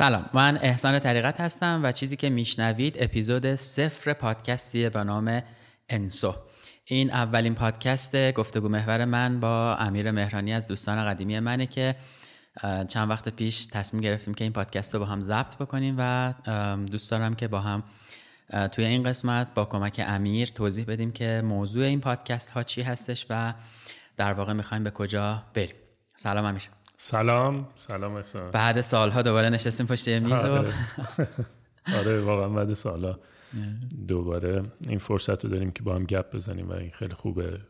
سلام من احسان طریقت هستم و چیزی که میشنوید اپیزود صفر پادکستیه به نام انسو. این اولین پادکست گفتگو محور من با امیر مهرانی از دوستان قدیمی منه که چند وقت پیش تصمیم گرفتیم که این پادکست رو با هم ضبط بکنیم و دوست دارم که با هم توی این قسمت با کمک امیر توضیح بدیم که موضوع این پادکست ها چی هستش و در واقع می‌خوایم به کجا بریم. سلام امیر. سلام سلام احسان. بعد سالها دوباره نشستیم پشت میز آره. آره واقعا بعد سالها. دوباره این فرصت رو داریم که با هم گپ بزنیم و این خیلی خوبه.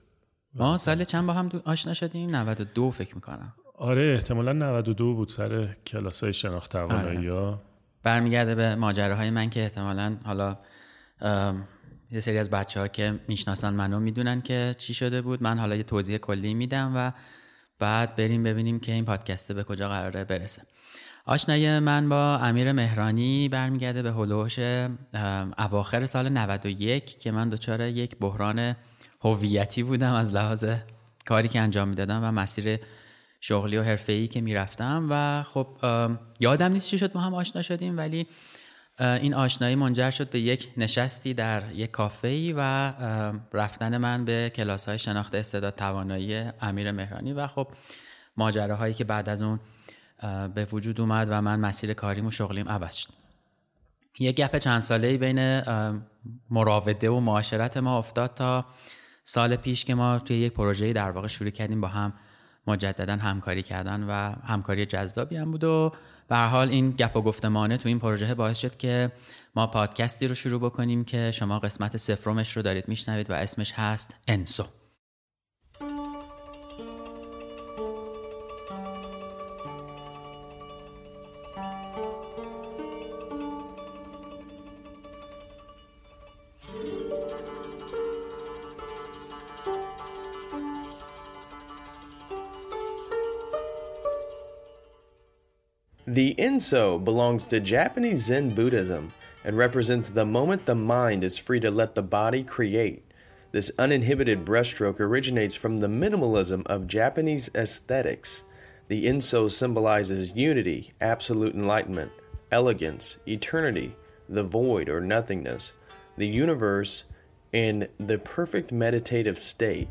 ما سال چند با هم آشنا شدیم؟ 92 فکر می‌کنم. آره احتمالا 92 بود سر کلاس های شناخت توانایی آره. برمیگرده به ماجراهای من که احتمالا حالا یه سری از بچه ها که می‌شناسن منو می‌دونن که چی شده بود. من حالا یه توضیح کلی میدم و بعد بریم ببینیم که این پادکسته به کجا قراره برسه. آشنایی من با امیر مهرانی برمیگرده به هلوش اواخر سال 91 که من دچار یک بحران هویتی بودم از لحاظ کاری که انجام می‌دادم و مسیر شغلی و حرفه‌ای که می‌رفتم. و خب یادم نیست چی شد ما هم آشنا شدیم ولی این آشنایی منجر شد به یک نشستی در یک کافه و رفتن من به کلاس های شناخت استعداد توانایی امیر مهرانی و خب ماجراهایی که بعد از اون به وجود اومد و من مسیر کاریم و شغلیم عوض شد. یک گپ چند ساله بین مراوده و معاشرت ما افتاد تا سال پیش که ما توی یک پروژه در واقع شروع کردیم با هم مجددا همکاری کردن و همکاری جذابی هم بود و به حال این گپ و گفتمانه تو این پروژه باعث شد که ما پادکستی رو شروع بکنیم که شما قسمت سفرمش رو دارید میشنوید و اسمش هست انسو. The Inso belongs to Japanese Zen Buddhism and represents the moment the mind is free to let the body create. This uninhibited brushstroke originates from the minimalism of Japanese aesthetics. The Inso symbolizes unity, absolute enlightenment, elegance, eternity, the void or nothingness, the universe, and the perfect meditative state.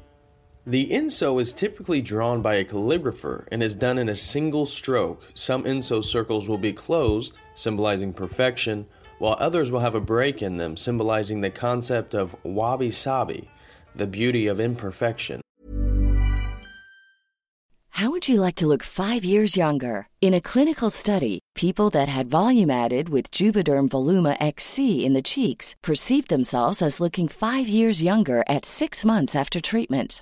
The inso is typically drawn by a calligrapher and is done in a single stroke. Some inso circles will be closed, symbolizing perfection, while others will have a break in them, symbolizing the concept of wabi sabi, the beauty of imperfection. How would you like to look five years younger? In a clinical study, people that had volume added with Juvederm Voluma XC in the cheeks perceived themselves as looking five years younger at six months after treatment.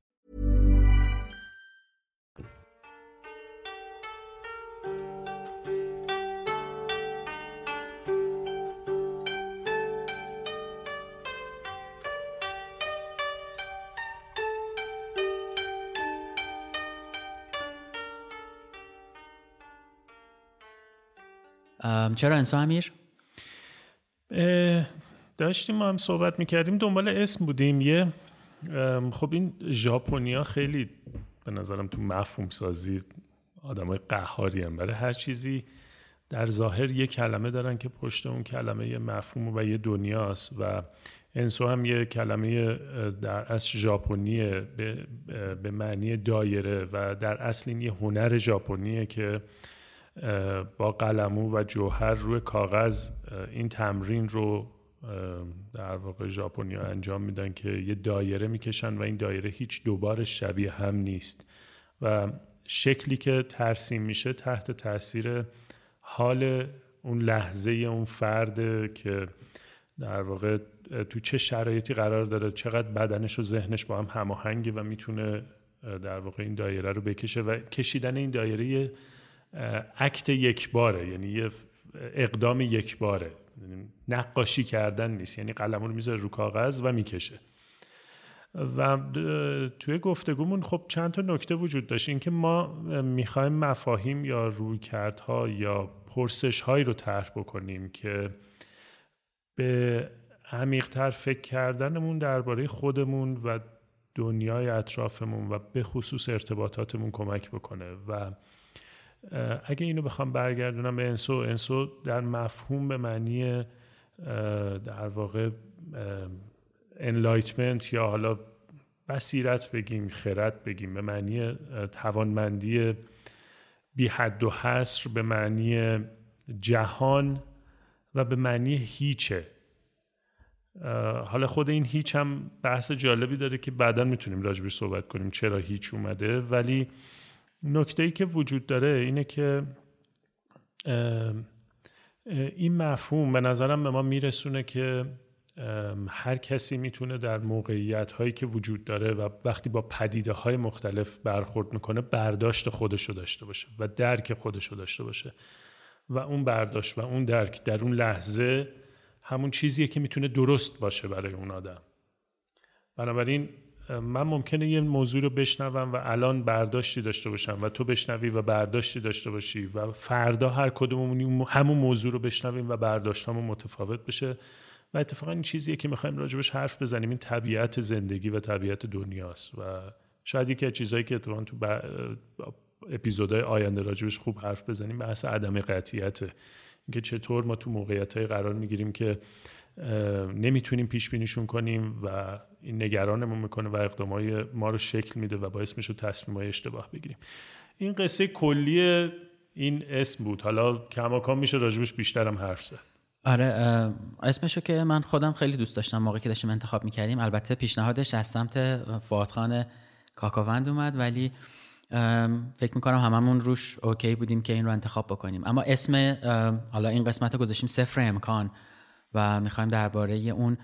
چرا انسو امیر؟ داشتیم ما هم صحبت می‌کردیم. دنبال اسم بودیم. یه خب این ژاپنیا خیلی به نظرم تو مفهوم سازی آدمای قهاری هم برای هر چیزی در ظاهر یه کلمه دارن که پشت اون کلمه یه مفهوم و یه دنیاست و انسو هم یه کلمه در اصل ژاپنیه به, به معنی دایره و در اصل این یه هنر ژاپنیه که با قلمو و جوهر روی کاغذ این تمرین رو در واقع ژاپنیا انجام میدن که یه دایره می‌کشن و این دایره هیچ دوبارش شبیه هم نیست. و شکلی که ترسیم میشه تحت تاثیر حال اون لحظه اون فرد که در واقع تو چه شرایطی قرار داره چقدر بدنش و ذهنش با هم هماهنگه و می‌تونه در واقع این دایره رو بکشه و کشیدن این دایره اکت یک باره یعنی یه اقدام یک باره یعنی نقاشی کردن نیست یعنی قلم رو می‌ذاره رو کاغذ و می‌کشه. و توی گفتگومون خب چند تا نکته وجود داشت. اینکه ما می‌خوایم مفاهیم یا رویکردها یا پرسش هایی رو طرح بکنیم که به عمیقتر فکر کردنمون درباره خودمون و دنیای اطرافمون و به خصوص ارتباطاتمون کمک بکنه. و اگه اینو بخوام برگردونم به انسو انسو در مفهوم به معنی در واقع انلایتمنت یا حالا بصیرت بگیم خرد بگیم به معنی توانمندی بی حد و حصر به معنی جهان و به معنی هیچه. حالا خود این هیچ هم بحث جالبی داره که بعدا می‌تونیم راجبش صحبت کنیم چرا هیچ اومده ولی نکته ای که وجود داره اینه که این مفهوم به نظرم به ما میرسونه که هر کسی می‌تونه در موقعیت هایی که وجود داره و وقتی با پدیده های مختلف برخورد می‌کنه برداشت خودش رو داشته باشه و درک خودش رو داشته باشه و اون برداشت و اون درک در اون لحظه همون چیزیه که می‌تونه درست باشه برای اون آدم. بنابراین من ممکنه یه موضوع رو بشنوم و الان برداشتی داشته باشم و تو بشنوی و برداشتی داشته باشی و فردا هر کدوممون همون موضوع رو بشنویم و برداشتامون متفاوت بشه. و اتفاقا این چیزیه که می‌خوایم راجبش حرف بزنیم. این طبیعت زندگی و طبیعت دنیاست و شاید یکی از چیزهایی که اتفاقا تو اپیزودهای آینده راجبش خوب حرف بزنیم بحث عدم قطعیته اینکه چطور ما تو موقعیت قرار می‌گیریم که نمی‌تونیم پیش بینیشون کنیم و این نگرانمون می‌کنه و اقدامای ما رو شکل میده و باعث میشه تصمیمای اشتباه بگیریم. این قصه کلی این اسم بود. حالا کماکان میشه راجبش بیشترم حرف زد. آره اسمشو که من خودم خیلی دوست داشتم موقعی که داشتیم انتخاب می‌کردیم. البته پیشنهادش از سمت فوادخان کاکاوند اومد ولی فکر می‌کنم هممون روش اوکی بودیم که این رو انتخاب بکنیم. اما اسم حالا این قسمت رو گذاشتیم صفر امکان و می‌خوایم درباره اون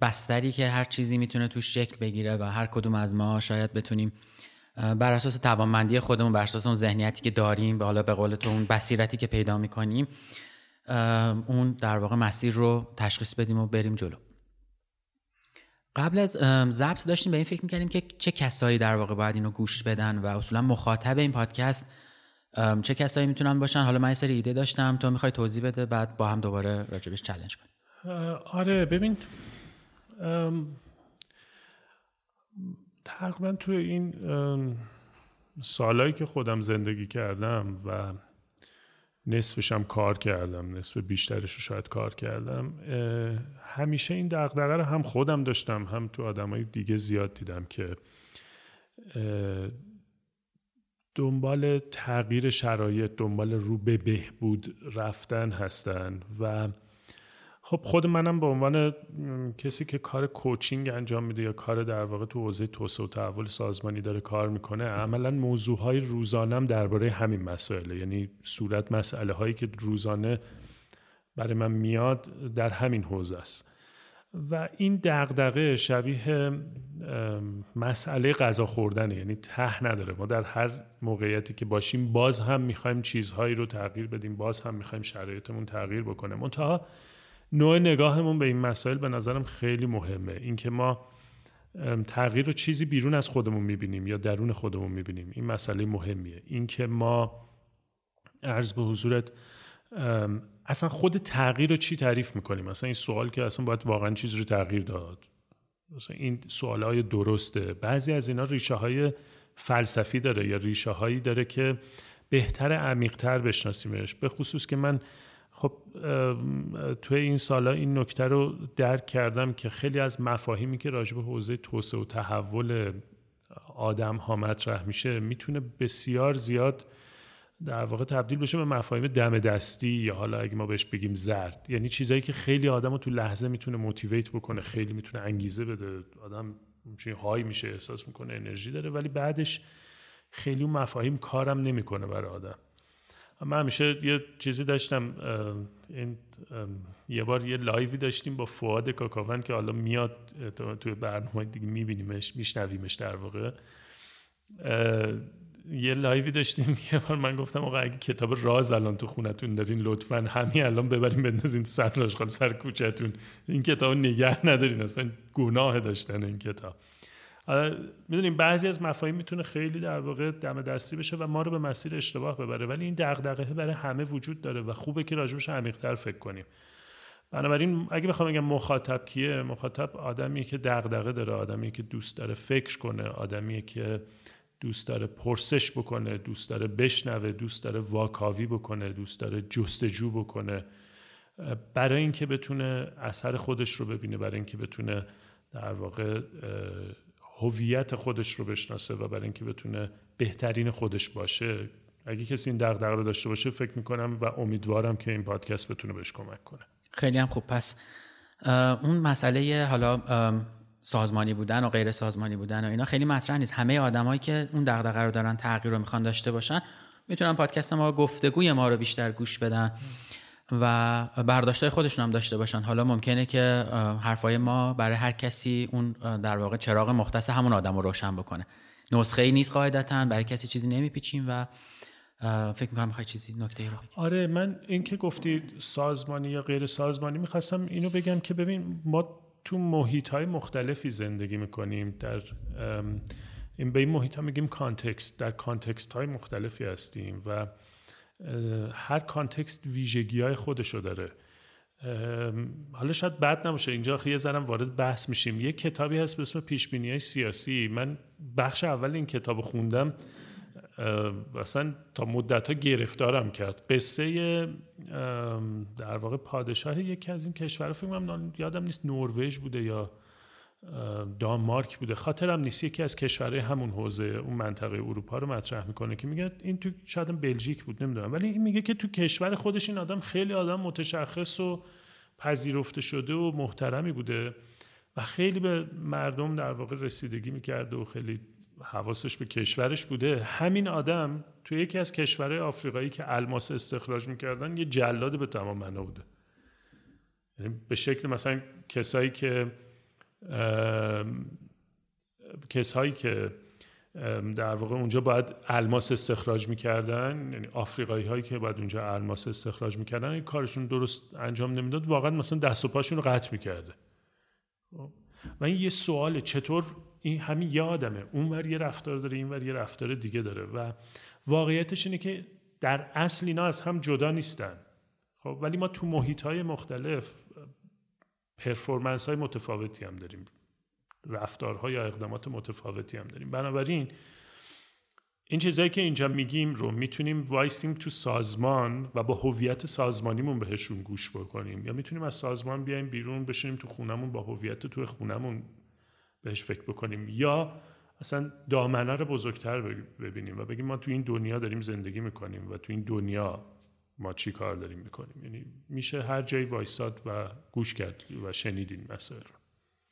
بستری که هر چیزی می‌تونه توش شکل بگیره و هر کدوم از ما شاید بتونیم بر اساس توانمندی خودمون بر اساس اون ذهنیتی که داریم به حالا به قول تو اون بصیرتی که پیدا می‌کنیم اون در واقع مسیر رو تشخیص بدیم و بریم جلو. قبل از ضبط داشتیم به این فکر می‌کردیم که چه کسایی در واقع باید اینو گوش بدن و اصولا مخاطب این پادکست چه کسایی می‌تونن باشن. حالا من یه سری ایده داشتم تو می‌خوای توضیح بده بعد با هم دوباره راجبش چالش کنیم. آره ببین تقریبا توی این ام، سالایی که خودم زندگی کردم و نصفشم کار کردم نصف بیشترش رو شاید کار کردم همیشه این دغدغه رو هم خودم داشتم هم تو آدمای دیگه زیاد دیدم که دنبال تغییر شرایط دنبال رو به بهبود رفتن هستن و خب خود منم به عنوان کسی که کار کوچینگ انجام میده یا کار در واقع تو حوزه توسعه و تحول سازمانی داره کار می‌کنه عملا موضوع های روزانم درباره همین مسائله یعنی صورت مسئله هایی که روزانه برای من میاد در همین حوزه است. و این دغدغه شبیه مسئله غذا خوردنه. یعنی ته نداره. ما در هر موقعیتی که باشیم باز هم می‌خوایم چیزهایی رو تغییر بدیم باز هم می‌خوایم شرایطمون تغییر بکنه. منتها نوع نگاهمون به این مسائل به نظرم خیلی مهمه. اینکه ما تغییر رو چیزی بیرون از خودمون می‌بینیم یا درون خودمون می‌بینیم. این مسئله مهمیه. اینکه ما عرض به حضورت اصلا خود تغییر رو چی تعریف می‌کنیم؟ مثلا این سوال که اصلا باید واقعا چیز رو تغییر داد. مثلا این سوال های درسته. بعضی از اینا ریشه های فلسفی داره یا ریشه هایی داره که بهتر عمیقتر بشناسیمش. به خصوص که من خب توی این سالا این نکته رو درک کردم که خیلی از مفاهیمی که راجع به حوزه توسعه و تحول آدم ها مطرح میشه می‌تونه بسیار زیاد در واقع تبدیل بشه به مفاهیم دم دستی یا حالا اگه ما بهش بگیم زرد. یعنی چیزایی که خیلی آدم رو تو لحظه می‌تونه موتیویت بکنه خیلی می‌تونه انگیزه بده. آدم چون های میشه احساس می‌کنه انرژی داره ولی بعدش خیلی اون مفاهیم کارم نمی‌کنه برای آدم. من همیشه یه چیزی داشتم این یه بار یه لایوی داشتیم با فواد کاکاون که حالا میاد توی برنامه دیگه میبینیمش میشنویمش در واقع. یه لایوی داشتیم یه بار من گفتم آقا اگه کتاب راز الان تو خونتون دارین لطفا همین الان ببریم بندازین تو سطل آشغال سر کوچهتون. این کتاب نگه ندارین اصلا گناه داشتن این کتاب. می‌دونیم بعضی از مفاهیم می‌تونه خیلی در واقع دم دستی بشه و ما رو به مسیر اشتباه ببره ولی این دغدغه برای همه وجود داره و خوبه که راجبش عمیق‌تر فکر کنیم. بنابراین اگه بخوام بگم مخاطب کیه مخاطب آدمیه که دغدغه داره آدمیه که دوست داره فکر کنه آدمیه که دوست داره پرسش بکنه دوست داره بشنوه دوست داره واکاوی بکنه دوست داره جستجو بکنه. برای اینکه بتونه اثر خودش رو ببینه برای اینکه بتونه در واقع هویت خودش رو بشناسه و برای اینکه بتونه بهترین خودش باشه. اگه کسی این دغدغه رو داشته باشه فکر می‌کنم و امیدوارم که این پادکست بتونه بهش کمک کنه. خیلی هم خوب. پس اون مسئله حالا سازمانی بودن و غیر سازمانی بودن و اینا خیلی مطرح نیست. همه آدمایی که اون دغدغه رو دارن تغییر رو می‌خوان داشته باشن می‌تونن پادکست ما گفتگوی ما رو بیشتر گوش بدن. و برداشت خودشون هم داشته باشن. حالا ممکنه که حرفای ما برای هر کسی اون در واقع چراغ مختص همون آدم رو روشن بکنه. نسخه ای نیست قاعدتا برای کسی چیزی نمیپیچیم و فکر می‌کنم می‌خوای چیزی نکته ای رو بگیم آره من این که گفتی سازمانی یا غیر سازمانی می‌خواستم اینو بگم که ببین ما تو محیط های مختلفی زندگی می‌کنیم. در این به این محیط ها میگیم context در context های مختلفی هستیم و هر context ویژگی های خودشو داره. حالا شاید بد نباشه. اینجا یه ذرم وارد بحث میشیم. یه کتابی هست به اسم پیش های سیاسی. من بخش اول این کتاب خوندم. اصلا تا مدت ها گرفتارم کرد. قصه در واقع پادشاه یکی از این کشور فکر یادم نیست نروژ بوده یا دانمارک بوده. خاطرم نیست. یکی از کشورهای همون حوزه اون منطقه اروپا رو مطرح می‌کنه که میگه این تو شاید بلژیک بود نمی‌دونم. ولی این میگه که تو کشور خودش این آدم خیلی آدم متشخص و پذیرفته شده و محترمی بوده و خیلی به مردم در واقع رسیدگی می‌کرده و خیلی حواسش به کشورش بوده. همین آدم تو یکی از کشورهای آفریقایی که الماس استخراج می‌کردن یه جلاد به تمام معنا بوده. یعنی به شکل مثلا کسایی که کسایی که در واقع اونجا باید الماس استخراج می‌کردن یعنی آفریقایی هایی که باید اونجا الماس استخراج می‌کردن این کارشون درست انجام نمی‌داد. واقعا مثلا دست و پاشون رو قطع می‌کرده. خب؟ و این یه سوال چطور این همین یه آدمه؟ اونور یه رفتار داره اینور یه رفتار دیگه داره. و واقعیتش اینه که در اصل اینا از هم جدا نیستن. خب ولی ما تو محیط های مختلف performance های متفاوتی هم داریم. رفتارها یا اقدامات متفاوتی هم داریم. بنابراین این چیزایی که اینجا میگیم رو می‌تونیم وایسیم تو سازمان و با هویت سازمانیمون بهشون گوش بکنیم. یا می‌تونیم از سازمان بیایم بیرون بشینیم تو خونمون با هویت تو خونمون بهش فکر بکنیم. یا اصلا دامنه رو بزرگتر ببینیم و بگیم ما تو این دنیا داریم زندگی می‌کنیم و تو این دنیا ما چی کار داریم می‌کنیم؟ یعنی میشه هر جایی وایساد و گوش کرد و شنید این مسائل رو.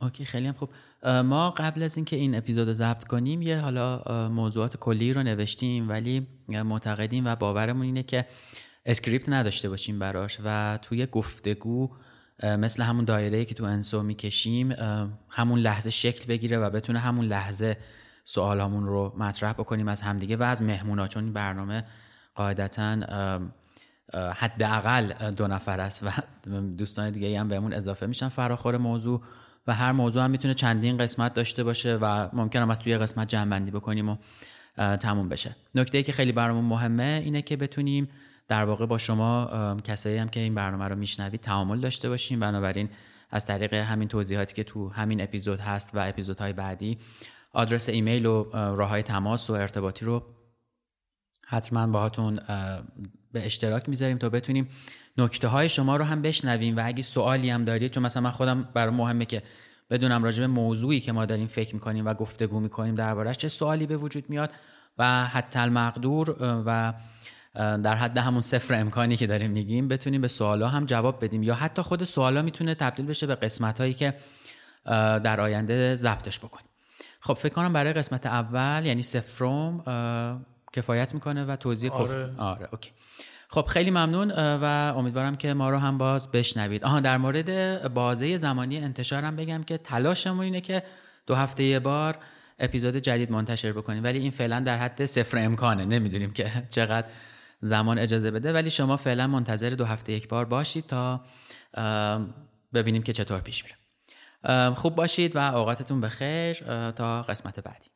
okay خیلی هم خوب. ما قبل از اینکه این اپیزود رو ضبط کنیم یه حالا موضوعات کلی رو نوشتیم ولی معتقدیم و باورمون اینه که script نداشته باشیم براش و توی گفتگو مثل همون دایره که تو انسو می‌کشیم همون لحظه شکل بگیره و بتونه همون لحظه سوالامون رو مطرح بکنیم از همدیگه و از مهمونا چون این برنامه قاعدتا حداقل دو نفر است و دوستان دیگه هم بهمون اضافه میشن. فراخور موضوع و هر موضوع هم می‌تونه چندین قسمت داشته باشه و ممکن هم از توی قسمت جمع بکنیم و تموم بشه. نکته ای که خیلی برامون مهمه اینه که بتونیم در واقع با شما کسایی هم که این برنامه رو میشنوید تعامل داشته باشیم. بنابراین از طریق همین توضیحاتی که تو همین اپیزود هست و اپیزودهای بعدی آدرس ایمیل و راه های تماس و ارتباطی رو حتما باهاتون به اشتراک می‌ذاریم تا بتونیم نکته های شما رو هم بشنویم و اگه سوالی هم دارید چون مثلا من خودم برای مهمه که بدونم راجع به موضوعی که ما داریم فکر می‌کنیم و گفتگو می‌کنیم دربارهش چه سوالی به وجود میاد و حتی المقدور و در حد همون صفر امکانی که داریم میگیم بتونیم به سوالا هم جواب بدیم یا حتی خود سوالا می‌تونه تبدیل بشه به قسمت هایی که در آینده ضبطش بکنیم. خب فکر کنم برای قسمت اول یعنی سفروم کفایت می‌کنه و توضیح آره. آره اوکی. خب خیلی ممنون و امیدوارم که ما رو هم باز بشنوید. آها در مورد بازه زمانی انتشارم بگم که تلاشمون اینه که دو هفته یه بار اپیزود جدید منتشر بکنیم. ولی این فعلا در حد صفر امکانه. نمی‌دونیم که چقدر زمان اجازه بده. ولی شما فعلا منتظر دو هفته یک بار باشید تا ببینیم که چطور پیش میره. خوب باشید و اوقاتتون بخیر تا قسمت بعدی.